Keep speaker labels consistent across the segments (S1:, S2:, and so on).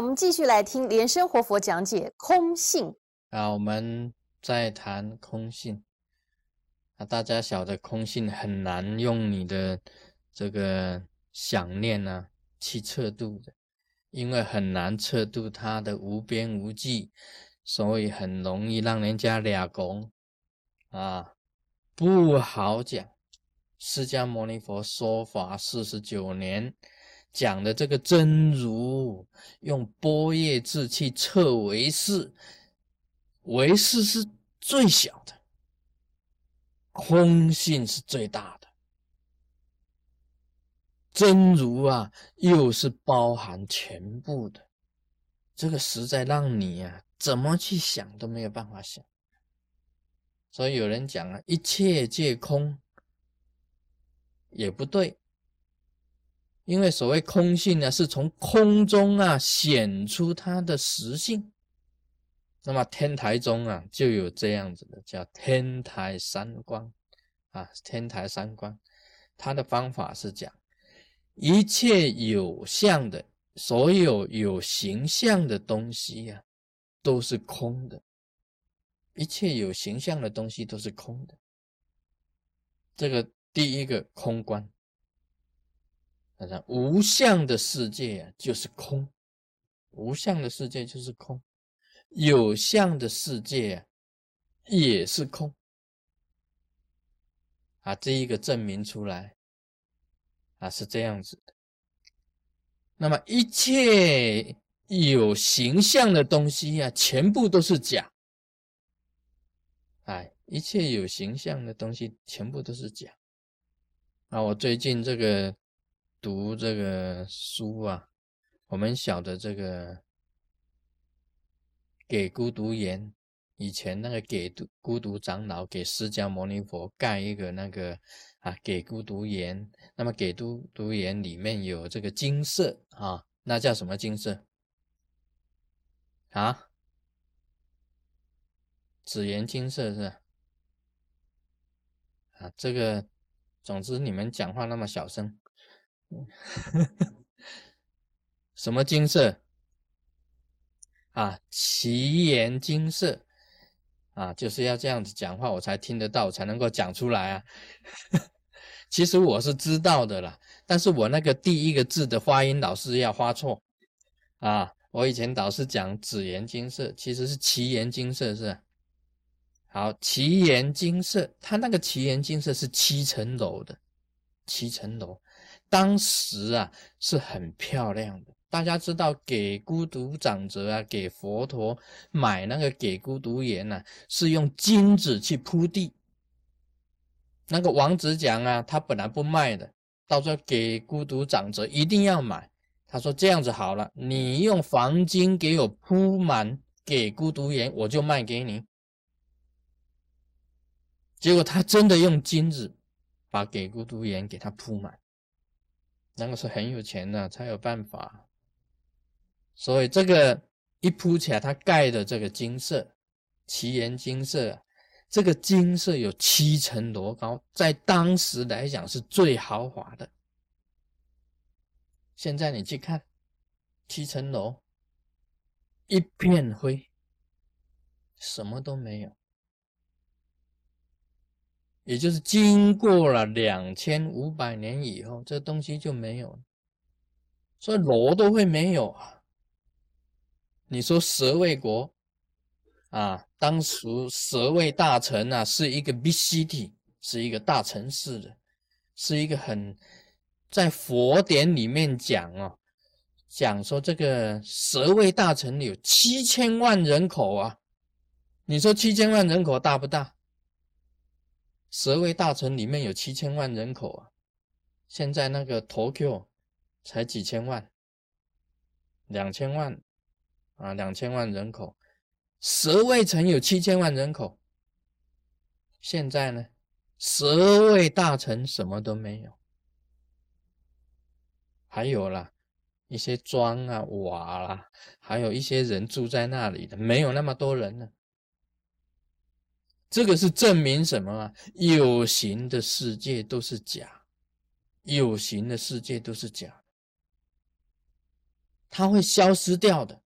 S1: 我们继续来听莲生活佛讲解空性。
S2: 啊，我们在谈空性。啊，大家晓得空性很难用你的这个想念呢去测度的，因为很难测度它的无边无际，所以很容易让人家俩拱啊，不好讲。释迦牟尼佛说法四十九年。讲的这个真如，用波叶智去测为是，为是是最小的，空性是最大的，真如啊，又是包含全部的，这个实在让你啊，怎么去想都没有办法想。所以有人讲啊，一切皆空，也不对。因为所谓空性呢，是从空中啊显出它的实性。那么天台中啊就有这样子的，叫天台三观啊，天台三观，它的方法是讲一切有相的，所有有形象的东西呀，都是空的。一切有形象的东西都是空的。这个第一个空观。无相的世界，就是空；无相的世界就是空，有相的世界，也是空。啊，这一个证明出来啊，是这样子的。那么一切有形象的东西啊，全部都是假。哎，一切有形象的东西全部都是假。啊，我最近这个。读这个书啊，我们晓得这个给孤独言，以前那个给独孤独长老给释迦牟尼佛盖一个那个啊给孤独言，那么给孤独言里面有这个金色啊，那叫什么金色啊？紫言金色是啊，这个总之你们讲话那么小声。什么金色啊？奇岩金色啊，就是要这样子讲话，我才听得到，才能够讲出来啊。其实我是知道的啦，但是我那个第一个字的发音老是要发错啊。我以前导师讲紫岩金色，其实是奇岩金色是。好，奇岩金色，它那个奇岩金色是七层楼的，七层楼。当时啊是很漂亮的，大家知道给孤独长者啊，给佛陀买那个给孤独盐呢，是用金子去铺地。那个王子讲啊，他本来不卖的，到时候给孤独长者一定要买。他说这样子好了，你用黄金给我铺满给孤独盐，我就卖给你。结果他真的用金子把给孤独盐给他铺满。那个是很有钱的才有办法，所以这个一铺起来，它盖的这个金色，奇岩金色，这个金色有七层楼高，在当时来讲是最豪华的。现在你去看，七层楼，一片灰，什么都没有。也就是经过了两千五百年以后，这东西就没有了，所以罗都会没有啊。你说蛇卫国啊，当时蛇卫大臣啊，是一个 B City 是一个大城市的，是一个很在佛典里面讲啊，讲说这个蛇卫大臣有七千万人口啊，你说七千万人口大不大？十位大臣里面有七千万人口啊，现在那个 Tokyo 才几千万，两千万啊，两千万人口，十位城有七千万人口，现在呢，十位大臣什么都没有，还有啦，一些砖啊瓦啦，还有一些人住在那里的，没有那么多人了。这个是证明什么啊？有形的世界都是假，有形的世界都是假。它会消失掉的，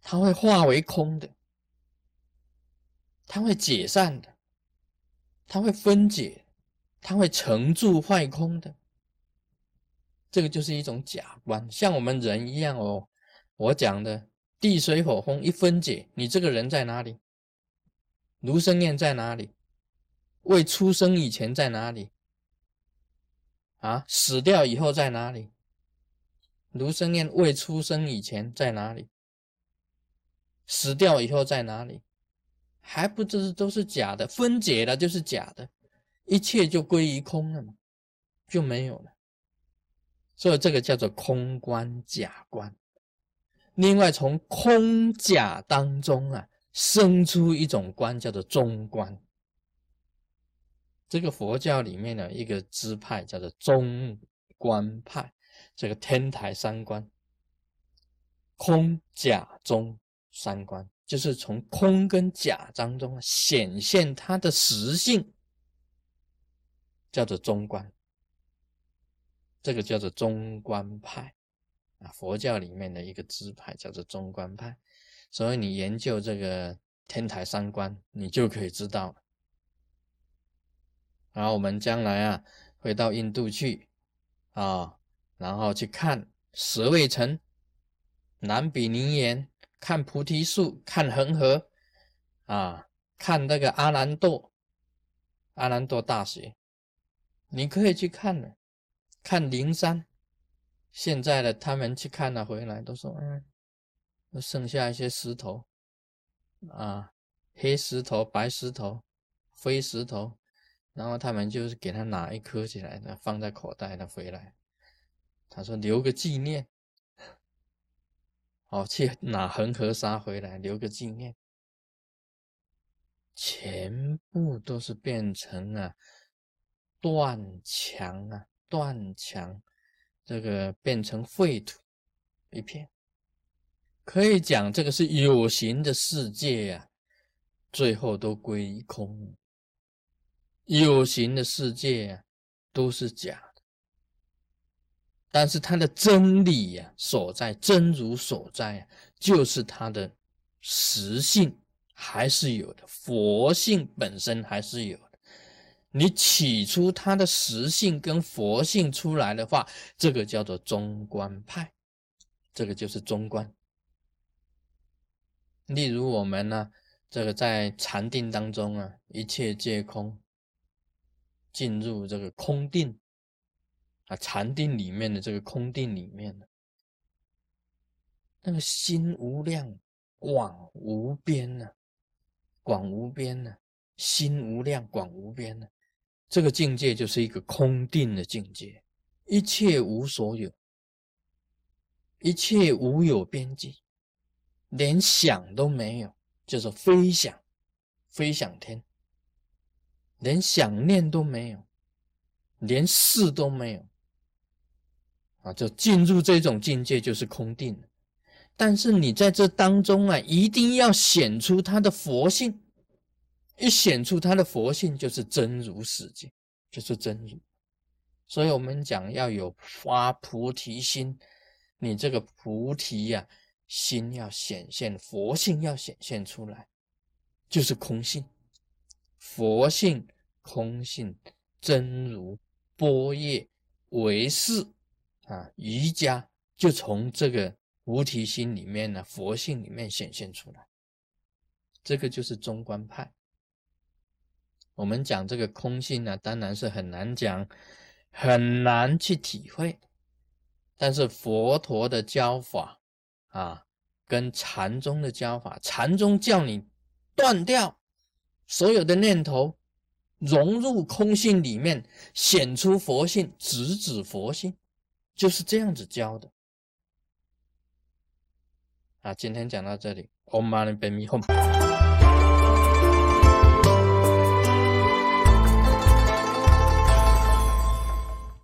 S2: 它会化为空的，它会解散的，它会分解，它会成住坏空的。这个就是一种假观，像我们人一样哦。我讲的地水火风一分解，你这个人在哪里？卢生燕在哪里？未出生以前在哪里？啊，死掉以后在哪里？卢生燕未出生以前在哪里？死掉以后在哪里？还不知都是假的？分解了就是假的，一切就归于空了嘛，就没有了。所以这个叫做空观假观。另外，从空假当中啊，生出一种观，叫做中观。这个佛教里面的一个支派叫做中观派。这个天台三观，空假中三观，就是从空跟假当中显现它的实性，叫做中观。这个叫做中观派啊，佛教里面的一个支派叫做中观派，所以你研究这个天台三观，你就可以知道。然后我们将来啊，会到印度去啊，然后去看十位城、南比尼岩、看菩提树、看恒河啊，看那个阿兰多、阿兰多大学，你可以去看的。看灵山，现在的他们去看了回来，都说嗯，剩下一些石头啊，黑石头、白石头、灰石头，然后他们就是给他拿一颗起来的，放在口袋的回来。他说留个纪念，哦，去拿恒河沙回来留个纪念，全部都是变成了断墙啊。断墙，这个变成废土一片，可以讲这个是有形的世界呀，最后都归空。有形的世界呀，都是假的，但是它的真理呀所在，真如所在，就是它的实性还是有的，佛性本身还是有的。你起出它的实性跟佛性出来的话，这个叫做中观派，这个就是中观。例如我们呢，这个在禅定当中啊，一切皆空，进入这个空定啊，禅定里面的这个空定里面呢，那个心无量广无边呢，广无边呢，心无量广无边呢。这个境界就是一个空定的境界，一切无所有，一切无有边际，连想都没有，就是飞想，飞想天，连想念都没有，连事都没有，啊，就进入这种境界就是空定但是你在这当中啊，一定要显出他的佛性。一显出他的佛性，就是真如世界，就是真如。所以，我们讲要有发菩提心，你这个菩提呀，心要显现，佛性要显现出来，就是空性、佛性、空性、真如、波叶、唯识啊，瑜伽就从这个菩提心里面呢，佛性里面显现出来。这个就是中观派。我们讲这个空性呢，当然是很难讲，很难去体会。但是佛陀的教法啊，跟禅宗的教法，禅宗叫你断掉所有的念头，融入空性里面，显出佛性，直指佛性，就是这样子教的。啊，今天讲到这里，Om Mani Padme Hum。